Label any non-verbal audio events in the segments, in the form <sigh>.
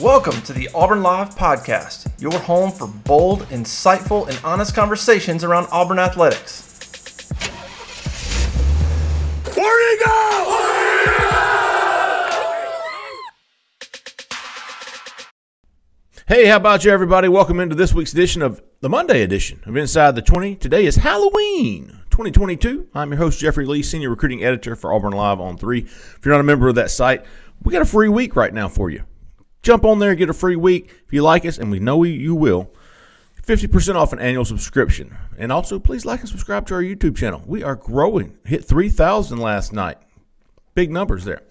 Welcome to the Auburn Live Podcast, your home for bold, insightful, and honest conversations around Auburn athletics. Where you go? Hey, how about you, everybody? Welcome into this week's edition of the Monday edition of Inside the 20. Today is Halloween 2022. I'm your host, Jeffrey Lee, Senior Recruiting Editor for Auburn Live on 3. If you're not a member of that site, we got a free week right now for you. Jump on there, and get a free week. If you like us, and we know you will, 50% off an annual subscription. And also, please like and subscribe to our YouTube channel. We are growing. Hit 3,000 last night. Big numbers there.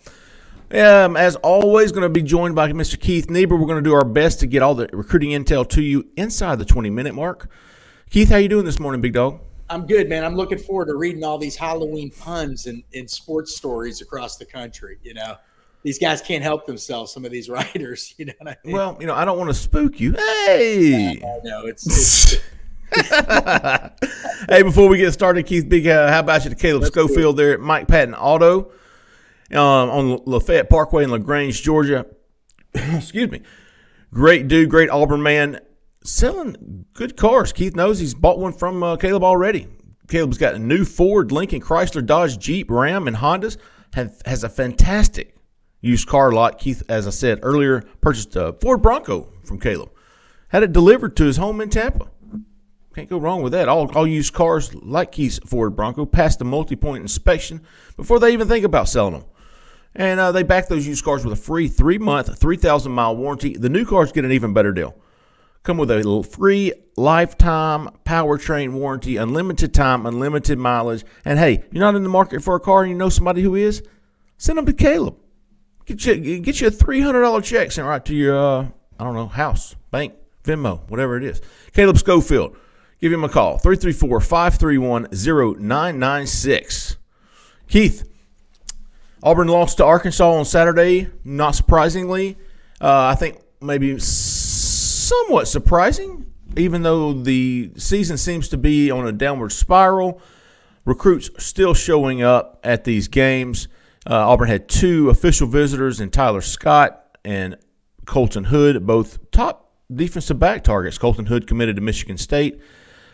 Um, as always, going to be joined by Mr. Keith Niebuhr. We're going to do our best to get all the recruiting intel to you inside the 20 minute mark. Keith, how you doing this morning, big dog? I'm good, man. I'm looking forward to reading all these Halloween puns and, and sports stories across the country. You know, these guys can't help themselves. Some of these <laughs> writers, you know. I mean? Well, you know, I don't want to spook you. Hey, I know it's. it's <laughs> <laughs> hey, before we get started, Keith, big, uh, how about you to Caleb Let's Schofield there at Mike Patton Auto um, on Lafayette Parkway in LaGrange, Georgia. <clears throat> Excuse me. Great dude, great Auburn man, selling good cars. Keith knows he's bought one from uh, Caleb already. Caleb's got a new Ford, Lincoln, Chrysler, Dodge, Jeep, Ram, and Hondas. Have, has a fantastic used car lot. Keith, as I said earlier, purchased a Ford Bronco from Caleb. Had it delivered to his home in Tampa. Can't go wrong with that. All, all used cars like Keith's Ford Bronco pass the multi-point inspection before they even think about selling them. And uh, they back those used cars with a free three month, 3,000 mile warranty. The new cars get an even better deal. Come with a free lifetime powertrain warranty, unlimited time, unlimited mileage. And hey, you're not in the market for a car and you know somebody who is? Send them to Caleb. Get you, get you a $300 check sent right to your, uh, I don't know, house, bank, Venmo, whatever it is. Caleb Schofield. Give him a call, 334 531 0996. Keith, Auburn lost to Arkansas on Saturday. Not surprisingly, uh, I think maybe somewhat surprising, even though the season seems to be on a downward spiral. Recruits still showing up at these games. Uh, Auburn had two official visitors in Tyler Scott and Colton Hood, both top defensive back targets. Colton Hood committed to Michigan State.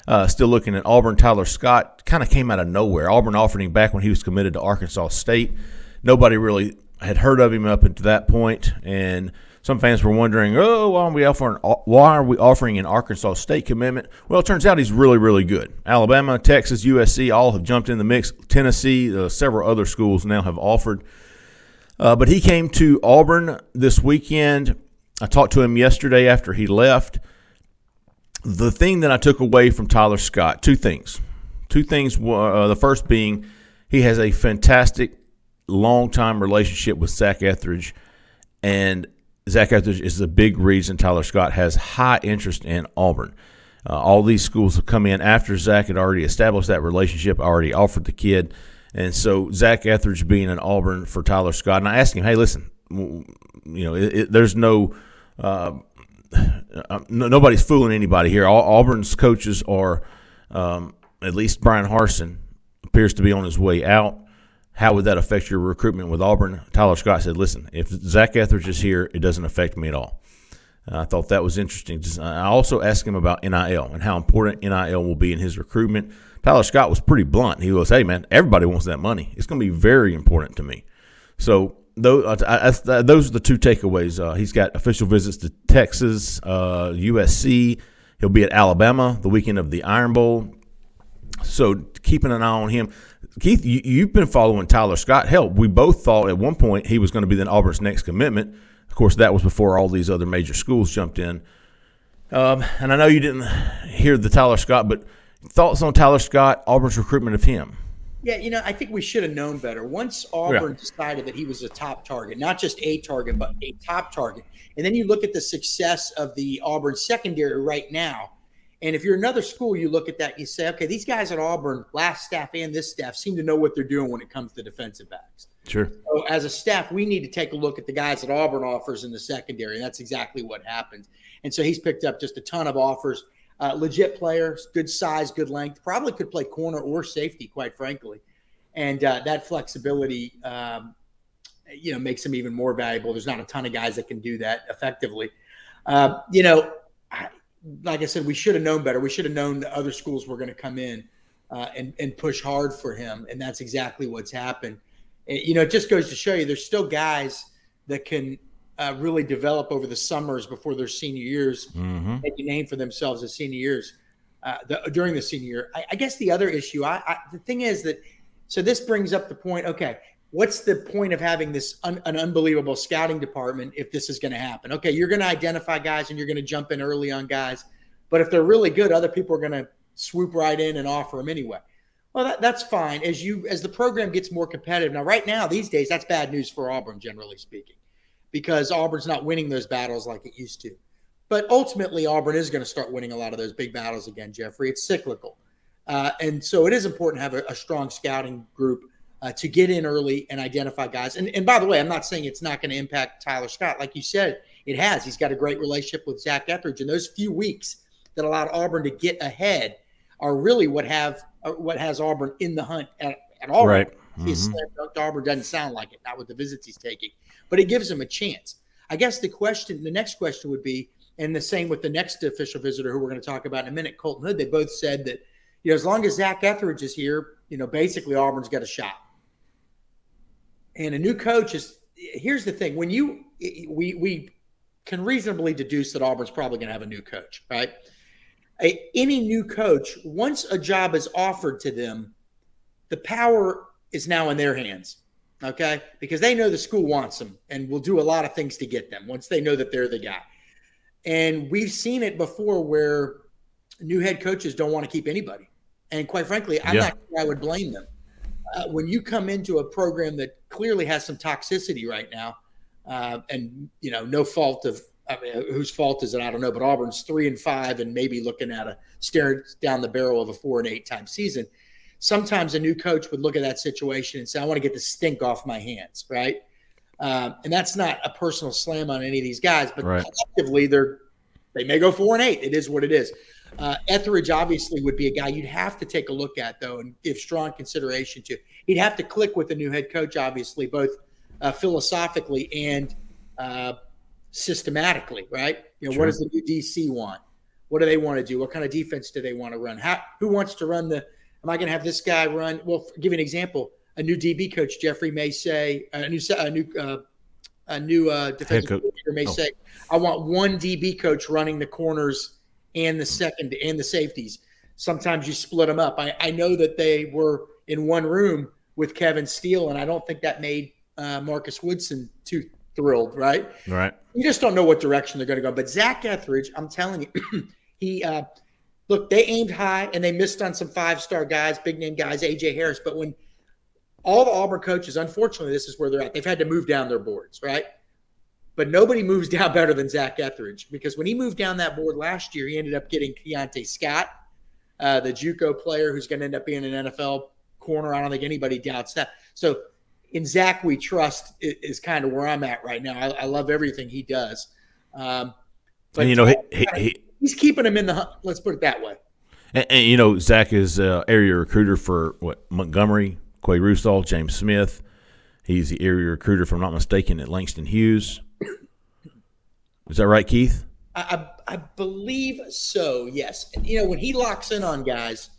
Uh, still looking at Auburn. Tyler Scott kind of came out of nowhere. Auburn offered him back when he was committed to Arkansas State nobody really had heard of him up until that point, and some fans were wondering, oh, why are we offering why are we offering an Arkansas State commitment? Well, it turns out he's really, really good. Alabama, Texas, USC all have jumped in the mix. Tennessee, uh, several other schools now have offered. Uh, but he came to Auburn this weekend. I talked to him yesterday after he left. The thing that I took away from Tyler Scott, two things. Two things. Uh, the first being he has a fantastic long time relationship with Zach Etheridge, and Zach Etheridge is the big reason Tyler Scott has high interest in Auburn. Uh, all these schools have come in after Zach had already established that relationship, already offered the kid. And so Zach Etheridge being in Auburn for Tyler Scott, and I asked him, "Hey, listen, you know, it, it, there's no, uh, no, nobody's fooling anybody here. All, Auburn's coaches are, um, at least Bryan Harsin appears to be on his way out how would that affect your recruitment with Auburn? Tyler Scott said, listen, if Zach Etheridge is here, it doesn't affect me at all. Uh, I thought that was interesting. I also asked him about NIL and how important NIL will be in his recruitment. Tyler Scott was pretty blunt. He was, hey, man, everybody wants that money. It's going to be very important to me. So those, uh, those are the two takeaways. Uh, he's got official visits to Texas, uh, USC. He'll be at Alabama the weekend of the Iron Bowl. So keeping an eye on him. Keith, you, have been following Tyler Scott. Hell, we both thought at one point he was going to be the Auburn's next commitment. Of course, that was before all these other major schools jumped in. Um, and I know you didn't hear the Tyler Scott, but thoughts on Tyler Scott, Auburn's recruitment of him? Yeah, you know, I think we should have known better. Once Auburn yeah. decided that he was a top target, not just a target, but a top target, and then you look at the success of the Auburn secondary right now. And if you're another school, you look at that, you say, okay, these guys at Auburn, last staff and this staff, seem to know what they're doing when it comes to defensive backs. Sure. So as a staff, we need to take a look at the guys that Auburn offers in the secondary. And that's exactly what happened. And so he's picked up just a ton of offers. Uh, legit players, good size, good length, probably could play corner or safety, quite frankly. And uh, that flexibility, um, you know, makes him even more valuable. There's not a ton of guys that can do that effectively. Uh, you know, I, like I said, we should have known better. We should have known the other schools were going to come in uh, and, and push hard for him. And that's exactly what's happened. And, you know, it just goes to show you there's still guys that can uh, really develop over the summers before their senior years, mm-hmm. make a name for themselves as senior years uh, the, during the senior year. I, I guess the other issue, I, I, the thing is that, so this brings up the point. Okay, what's the point of having this un, an unbelievable scouting department if this is going to happen? Okay, you're going to identify guys and you're going to jump in early on guys, but if they're really good, other people are going to swoop right in and offer them anyway. Well, that, that's fine as you as the program gets more competitive. Now, right now, these days, that's bad news for Auburn, generally speaking because Auburn's not winning those battles like it used to. But ultimately, Auburn is going to start winning a lot of those big battles again, Jeffrey. It's cyclical. Uh, and so it is important to have a, a strong scouting group uh, to get in early and identify guys. And, and by the way, I'm not saying it's not going to impact Tyler Scott. Like you said, it has. He's got a great relationship with Zach Etheridge. And those few weeks that allowed Auburn to get ahead are really what have uh, what has Auburn in the hunt at, at all. Right. Mm-hmm. His slam dunk Auburn doesn't sound like it, not with the visits he's taking but it gives him a chance. I guess the question, the next question would be, and the same with the next official visitor who we're going to talk about in a minute, Colton Hood. They both said that, you know, as long as Zach Etheridge is here, you know, basically Auburn's got a shot. And a new coach is here's the thing: when you we we can reasonably deduce that Auburn's probably going to have a new coach, right? A, any new coach, once a job is offered to them, the power is now in their hands okay? Because they know the school wants them and will do a lot of things to get them once they know that they're the guy. And we've seen it before where new head coaches don't want to keep anybody. And quite frankly, I'm yeah. not sure I would blame them. Uh, when you come into a program that clearly has some toxicity right now, uh, and you know, no fault of I mean, whose fault is it? I don't know. But Auburn's three and five, and maybe looking at a staring down the barrel of a four and eight time season sometimes a new coach would look at that situation and say, I want to get the stink off my hands, right? Um, and that's not a personal slam on any of these guys, but right. collectively they're they may go four and eight. It is what it is. Uh, Etheridge obviously would be a guy you'd have to take a look at though and give strong consideration to. He'd have to click with the new head coach, obviously, both uh, philosophically and uh, systematically, right? You know, sure. what does the new DC want? What do they want to do? What kind of defense do they want to run? How, who wants to run the Am I going to have this guy run? Well, give you an example. A new DB coach, Jeffrey, may say a new a new uh, a new uh, defensive coach may oh. say, "I want one DB coach running the corners and the second and the safeties." Sometimes you split them up. I, I know that they were in one room with Kevin Steele, and I don't think that made uh, Marcus Woodson too thrilled. Right? Right. You just don't know what direction they're going to go. But Zach Etheridge, I'm telling you, <clears throat> he uh, look, they aimed high and they missed on some five star guys, big name guys, AJ Harris. But when all the Auburn coaches, unfortunately, this is where they're at. They've had to move down their boards, right? But nobody moves down better than Zach Etheridge because when he moved down that board last year, he ended up getting Keionte Scott, uh, the JUCO player who's going to end up being an NFL corner. I don't think anybody doubts that. So in Zach, we trust is, is kind of where I'm at right now. I, I love everything he does. Um, but and you know, he, he, he he's keeping him in the. Let's put it that way. And, and you know, Zach is uh, area recruiter for what Montgomery, Qua Russaw, James Smith. He's the area recruiter, if I'm not mistaken, at Langston Hughes. Is that right, Keith? I, I, believe so. Yes. You know, when he locks in on guys,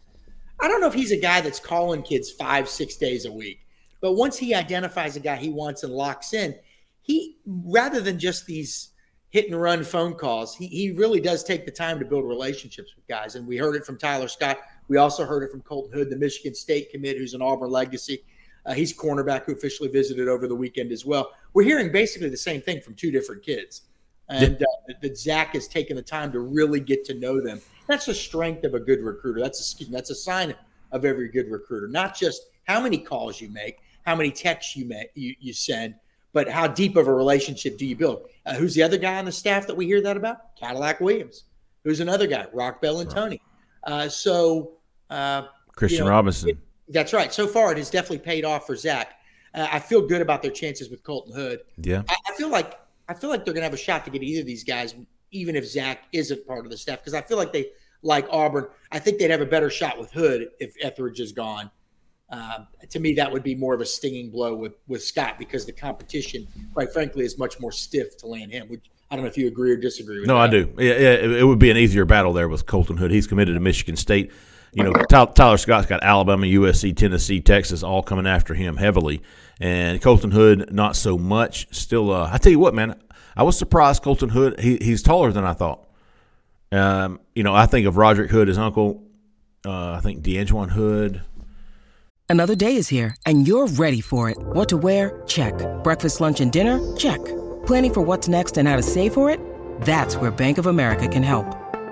I don't know if he's a guy that's calling kids five, six days a week, but once he identifies a guy he wants and locks in, he rather than just these hit and run phone calls. He, he really does take the time to build relationships with guys. And we heard it from Tyler Scott. We also heard it from Colton Hood, the Michigan State commit, who's an Auburn legacy. Uh, he's cornerback who officially visited over the weekend as well. We're hearing basically the same thing from two different kids. And uh, that Zach has taken the time to really get to know them. That's the strength of a good recruiter. That's a, that's a sign of every good recruiter, not just how many calls you make, how many texts you make, you, you send, but how deep of a relationship do you build? Uh, who's the other guy on the staff that we hear that about? Cadillac Williams. Who's another guy? Rock Bell and Tony. Uh, so uh, Christian you know, Robinson. it- that's right. So far, it has definitely paid off for Zach. Uh, I feel good about their chances with Colton Hood. yeah. I, I feel like I feel like they're gonna have a shot to get either of these guys, even if Zach isn't part of the staff, because I feel like they like Auburn. I think they'd have a better shot with Hood if Etheridge is gone. Uh, to me, that would be more of a stinging blow with with Scott because the competition, quite frankly, is much more stiff to land him. Which I don't know if you agree or disagree with. No, that. I do. Yeah, yeah, it, it would be an easier battle there with Colton Hood. He's committed to Michigan State. You know, Tyler, Scott's got Alabama, USC, Tennessee, Texas, all coming after him heavily, and Colton Hood not so much. Still, uh, I tell you what, man, I was surprised. Colton Hood, he, he's taller than I thought. Um, you know, I think of Roderick Hood, his uncle. Uh, I think D'Anjuan Hood. Another day is here, and you're ready for it. What to wear? Check. Breakfast, lunch, and dinner? Check. Planning for what's next and how to save for it? That's where Bank of America can help.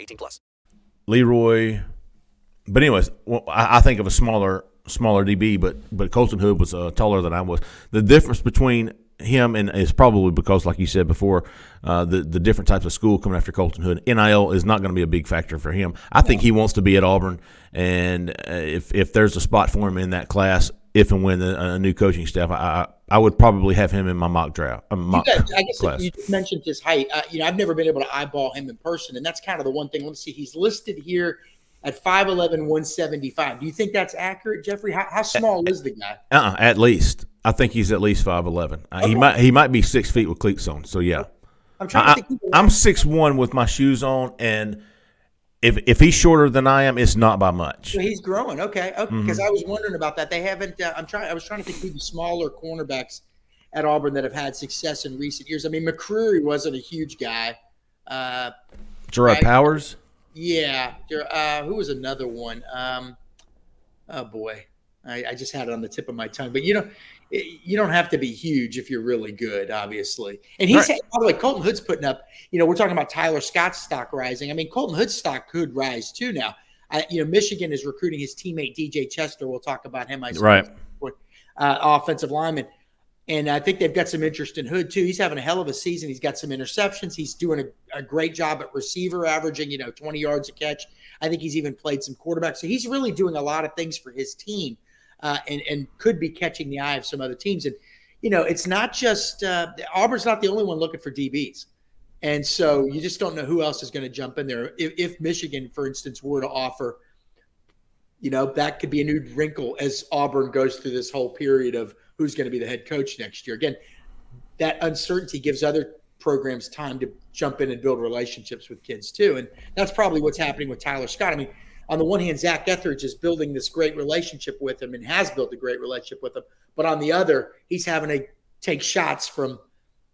18 plus. Leroy. But anyways, well, I, I think of a smaller smaller DB, but but Colton Hood was uh, taller than I was. The difference between him and is probably because, like you said before, uh, the the different types of school coming after Colton Hood. NIL is not going to be a big factor for him. I think he wants to be at Auburn, and uh, if if there's a spot for him in that class, if and when a, a new coaching staff, I I would probably have him in my mock draft. Uh, You mock guys, I guess you mentioned his height. Uh, you know, I've never been able to eyeball him in person, and that's kind of the one thing. Let's see, he's listed here at 5'11", 175. Do you think that's accurate, Jeffrey? How, how small is the guy? Uh-uh, at least I think he's at least five eleven. Uh, He might he might be six feet with cleats on. So yeah. I'm trying to I, think. I'm six one with my shoes on, and if if he's shorter than I am, it's not by much. So he's growing. Okay, okay. Mm-hmm. Because I was wondering about that. They haven't. Uh, I'm trying. I was trying to think who the smaller cornerbacks at Auburn that have had success in recent years. I mean, McCreary wasn't a huge guy. Uh, Jerraud Right. Powers. yeah. Uh, who was another one? Um, oh boy, I, I just had it on the tip of my tongue. But you know, you don't have to be huge if you're really good, obviously. And he's Right. by the way, Colton Hood's putting up. You know, we're talking about Tyler Scott's stock rising. I mean, Colton Hood's stock could rise too now. I, you know, Michigan is recruiting his teammate DJ Chester. We'll talk about him. I Right. Uh, offensive lineman. And I think they've got some interest in Hood too. He's having a hell of a season. He's got some interceptions. He's doing a, a great job at receiver, averaging you know 20 yards a catch. I think he's even played some quarterback. So he's really doing a lot of things for his team, uh, and and could be catching the eye of some other teams. And you know, it's not just uh, Auburn's not the only one looking for DBs. And so you just don't know who else is going to jump in there. If, if Michigan, for instance, were to offer, you know, that could be a new wrinkle as Auburn goes through this whole period of who's going to be the head coach next year. Again, that uncertainty gives other programs time to jump in and build relationships with kids too. And that's probably what's happening with Tyler Scott. I mean, on the one hand, Zach Etheridge is building this great relationship with him and has built a great relationship with him. But on the other, he's having to take shots from,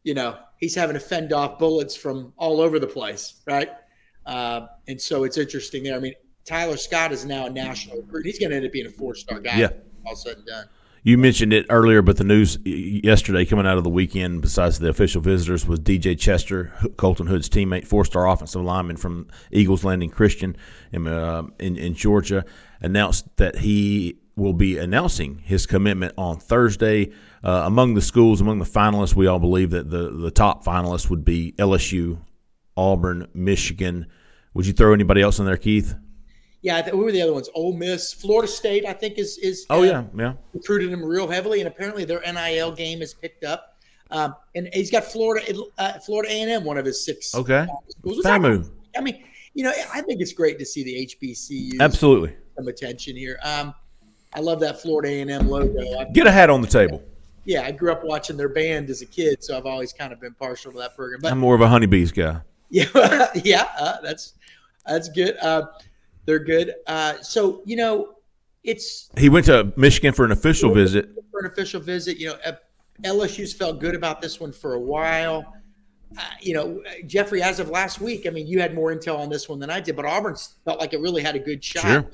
you know, he's having to fend off bullets from all over the place, right? Uh, and so it's interesting there. I mean, Tyler Scott is now a national recruit. He's going to end up being a four-star guy. Yeah. All said and done. You mentioned it earlier, but the news yesterday coming out of the weekend, besides the official visitors, was DJ Chester, Colton Hood's teammate, four-star offensive lineman from Eagles Landing Christian in, uh, in in Georgia, announced that he will be announcing his commitment on Thursday. Uh, among the schools, among the finalists, we all believe that the the top finalists would be LSU, Auburn, Michigan. Would you throw anybody else in there, Keith? Yeah, th- who were the other ones? Ole Miss, Florida State. I think is is Oh uh, yeah, yeah. recruited him real heavily, and apparently their NIL game is picked up. Um, and he's got Florida, uh, Florida A and M, one of his six. Okay. schools. Famu. I mean, you know, I think it's great to see the HBCU Absolutely. some attention here. Um, I love that Florida A&M logo. I, Get a hat on the table. yeah, I grew up watching their band as a kid, so I've always kind of been partial to that program. But I'm more of a honeybees guy. Yeah, <laughs> yeah, uh, that's that's good. Uh, they're good. Uh, so you know, it's He went to Michigan for an official visit. for an official visit. You know, LSU's felt good about this one for a while. Uh, you know, Jeffrey, as of last week, I mean, you had more intel on this one than I did, but Auburn felt like it really had a good shot. Sure.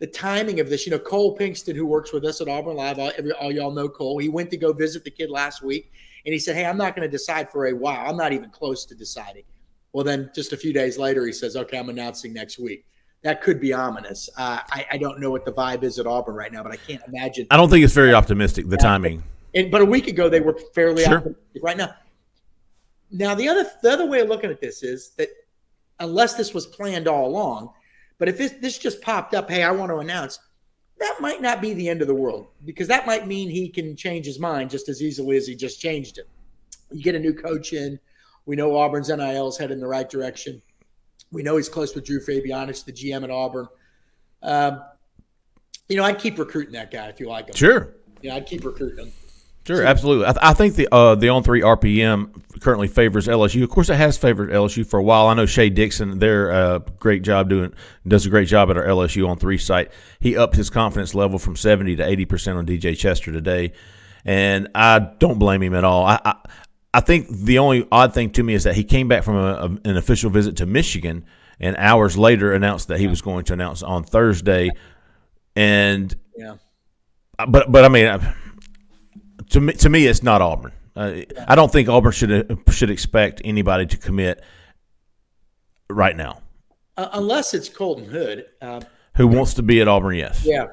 The timing of this, you know, Cole Pinkston, who works with us at Auburn Live, all, every, all y'all know Cole. He went to go visit the kid last week, and he said, "Hey, I'm not going to decide for a while. I'm not even close to deciding." Well, then just a few days later, he says, "Okay, I'm announcing next week." That could be ominous. Uh, I, I don't know what the vibe is at Auburn right now, but I can't imagine. I don't think it's very optimistic, the timing. And but a week ago they were fairly Sure. optimistic. Right now, now the other the other way of looking at this is that unless this was planned all along, but if this this just popped up, hey, I want to announce, that might not be the end of the world because that might mean he can change his mind just as easily as he just changed it. You get a new coach in. We know Auburn's NIL is headed in the right direction. We know he's close with Drew Fabianich, the GM at Auburn. Um, you know, I'd keep recruiting that guy if you like him. Sure. Yeah, I'd keep recruiting him. Sure, absolutely. I, I think the uh, the on three RPM currently favors LSU. Of course, it has favored LSU for a while. I know Shea Dixon, their uh, great job doing does a great job at our LSU on three site. He upped his confidence level from seventy to eighty percent on DJ Chester today, and I don't blame him at all. I, I I think the only odd thing to me is that he came back from a, a, an official visit to Michigan, and hours later announced that he was going to announce on Thursday, and Yeah. but but I mean, to me, to me, it's not Auburn. Uh, I don't think Auburn should should expect anybody to commit right now. Uh, unless it's Colton Hood. Uh, Who wants to be at Auburn? Yes. yeah.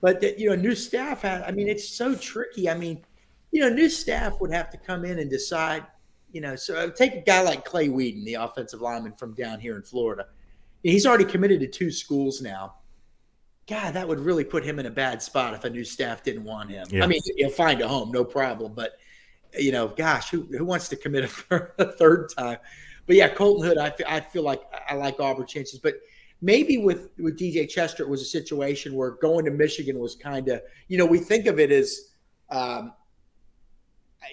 But, the, you know, new staff, ha I mean, it's so tricky. I mean, you know, new staff would have to come in and decide, you know, so uh, take a guy like Clay Wedin, the offensive lineman from down here in Florida. He's already committed to two schools now. God, that would really put him in a bad spot if a new staff didn't want him. Yeah. I mean, he'll find a home, no problem. But, you know, gosh, who, who wants to commit a, third- <laughs> a third time? But yeah, Colton Hood, I feel, I feel like I like Auburn chances. But maybe with with DJ Chester, it was a situation where going to Michigan was kind of, you know, we think of it as um,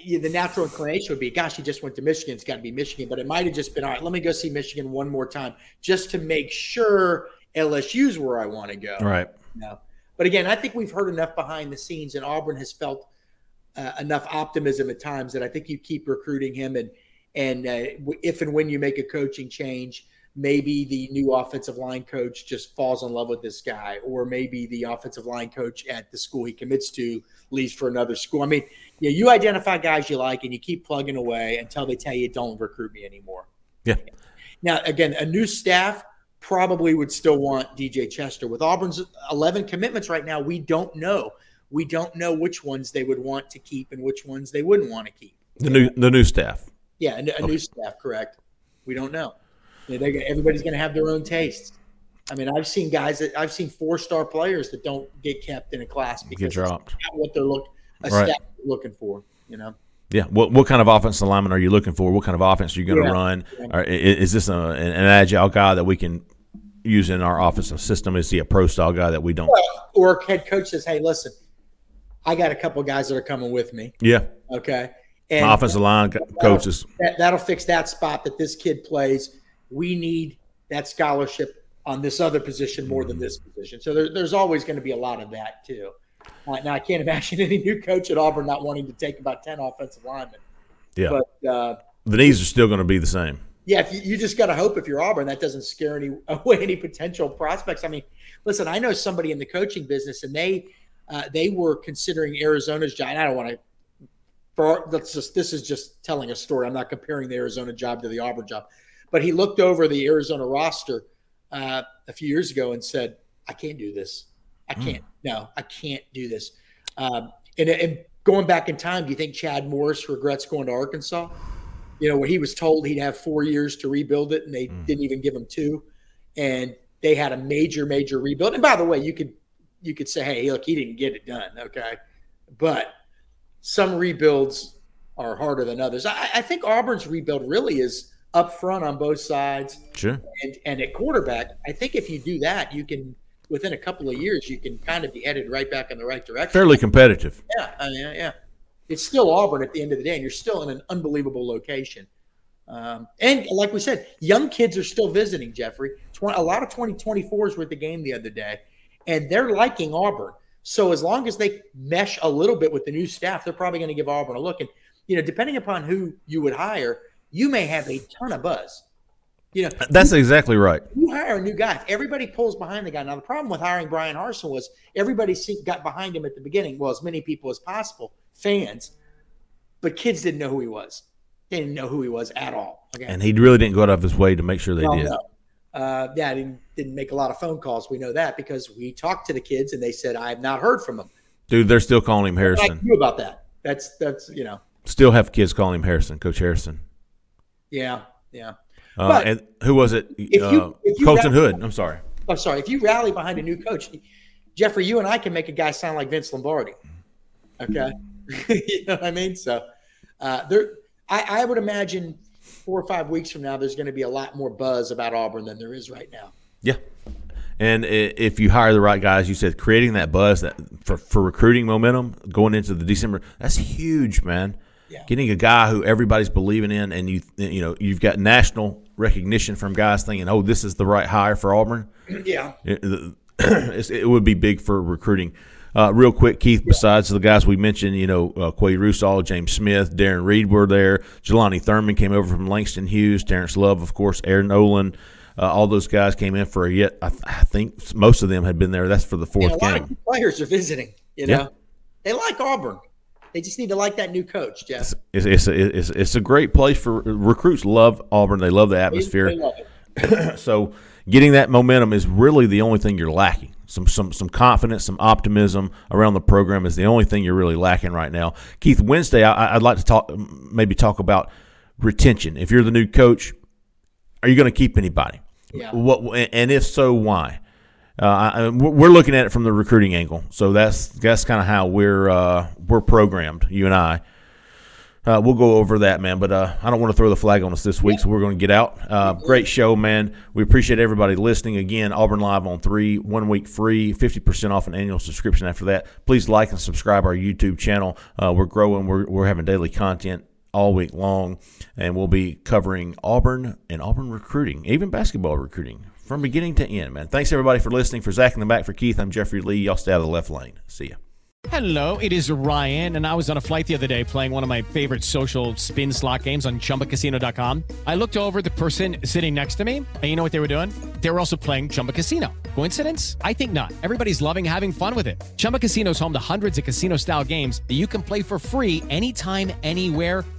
the natural inclination would be, gosh, he just went to Michigan. It's got to be Michigan. But it might have just been, all right, let me go see Michigan one more time just to make sure LSU's where I want to go. Right. No. But again, I think we've heard enough behind the scenes, and Auburn has felt uh, enough optimism at times that I think you keep recruiting him, and and uh, if and when you make a coaching change, maybe the new offensive line coach just falls in love with this guy, or maybe the offensive line coach at the school he commits to leaves for another school. I mean, yeah, you identify guys you like, and you keep plugging away until they tell you don't recruit me anymore. Yeah. Now, again, a new staff probably would still want DJ Chester. With Auburn's 11 commitments right now, we don't know. We don't know which ones they would want to keep and which ones they wouldn't want to keep. The new the new staff. Yeah, a, a new staff, correct? We don't know. Everybody's going to have their own tastes. I mean, I've seen guys that I've seen four star players that don't get kept in a class because Get dropped. not what they're look a Right. staff looking for. You know, Yeah. What what kind of offensive alignment are you looking for? What kind of offense are you going to Yeah. run? Or i- is this a, an an agile guy that we can use in our offensive system? Is he a pro style guy that we don't? or head coach says, "Hey, listen, I got a couple guys that are coming with me. Yeah. Okay, My offensive line co- coaches. that, that'll fix that spot that this kid plays. We need that scholarship on this other position more than this position. So there, there's always going to be a lot of that too. Uh, now I can't <laughs> imagine any new coach at Auburn not wanting to take about ten offensive linemen. Yeah. But uh, the needs are still going to be the same. yeah, if you, you just got to hope if you're Auburn that doesn't scare any <laughs> away any potential prospects. I mean, listen, I know somebody in the coaching business, and they uh, they were considering Arizona's job. And I don't want to. For that's just this is just telling a story. I'm not comparing the Arizona job to the Auburn job, but he looked over the Arizona roster uh, a few years ago and said, "I can't do this. I can't. No, I can't do this." Um, and, and going back in time, do you think Chad Morris regrets going to Arkansas? you know, where he was told he'd have four years to rebuild it, and they didn't even give him two, and they had a major, major rebuild. And by the way, you could you could say, hey, look, he didn't get it done, okay, but some rebuilds are harder than others. I, I think Auburn's rebuild really is up front on both sides. Sure. And and at quarterback, I think if you do that, you can within a couple of years you can kind of be headed right back in the right direction. Fairly competitive. Yeah, I mean, yeah. It's still Auburn at the end of the day, and you're still in an unbelievable location. Um, and like we said, young kids are still visiting, Jeffrey. 20, a lot of 2024s were at the game the other day, and they're liking Auburn. So as long as they mesh a little bit with the new staff, they're probably going to give Auburn a look. And, you know, depending upon who you would hire, you may have a ton of buzz. You know, That's exactly right. you hire a new guy. If everybody pulls behind the guy. Now, the problem with hiring Bryan Harsin was everybody got behind him at the beginning. Well, as many people as possible, fans, but kids didn't know who he was. They didn't know who he was at all. Okay. And he really didn't go out of his way to make sure they No, did. no. Uh, yeah, I didn't, didn't make a lot of phone calls. We know that because we talked to the kids and they said, I have not heard from him." Dude, they're still calling him I Harrison. knew about that. That's, that's, you know, Still have kids calling him Harrison, Coach Harrison. Yeah, yeah. Uh, But and who was it? if you- uh, if you Colton Hood. I'm sorry. I'm sorry. If you rally behind a new coach, Jeffrey, you and I can make a guy sound like Vince Lombardi. Okay, <laughs> you know what I mean. So uh, there, I, I would imagine four or five weeks from now, there's going to be a lot more buzz about Auburn than there is right now. Yeah. And if you hire the right guys, you said creating that buzz that for, for recruiting momentum going into the December, that's huge, man. Yeah. Getting a guy who everybody's believing in, and you you know you've got national recognition from guys thinking, oh, this is the right hire for Auburn. <clears throat> Yeah, <clears throat> It, it would be big for recruiting. Uh, real quick, Keith. Besides the guys we mentioned, you know, uh, Qua Russaw, James Smith, Darren Reed were there. Jelani Thurman came over from Langston Hughes. Terrence Love, of course. Aaron Nolan. Uh, all those guys came in for a yet. I, th- I think most of them had been there. That's for the fourth And a lot game. of players are visiting. You Yeah. know, they like Auburn. They just need to like that new coach, Jeff. It's, it's, a, it's, it's a great place for recruits. Love Auburn. They love the atmosphere. love <clears throat> so getting that momentum is really the only thing you're lacking. Some some some confidence, some optimism around the program is the only thing you're really lacking right now. Keith, Wednesday I, I'd like to talk maybe talk about retention. If you're the new coach, are you going to keep anybody? Yeah. What and if so, why? Uh, I- we're looking at it from the recruiting angle, so that's that's kind of how we're uh, we're programmed. You and I. Uh, we'll go over that, man. But uh, I don't want to throw the flag on us this week, so we're going to get out. Uh, great show, man. We appreciate everybody listening. Again, Auburn Live on three, one week free, 50% off an annual subscription after that. Please like and subscribe our YouTube channel. Uh, we're growing, we're, we're having daily content all week long, and we'll be covering Auburn and Auburn recruiting, even basketball recruiting from beginning to end, man. Thanks, everybody, for listening. For Zach in the back, for Keith, I'm Jeffrey Lee. Y'all stay out of the left lane. See ya. Hello, it is Ryan, and I was on a flight the other day playing one of my favorite social spin slot games on chumbacasino.com. I looked over the person sitting next to me, and you know what they were doing? They were also playing Chumba Casino. Coincidence? I think not. Everybody's loving having fun with it. Chumba Casino is home to hundreds of casino style games that you can play for free anytime, anywhere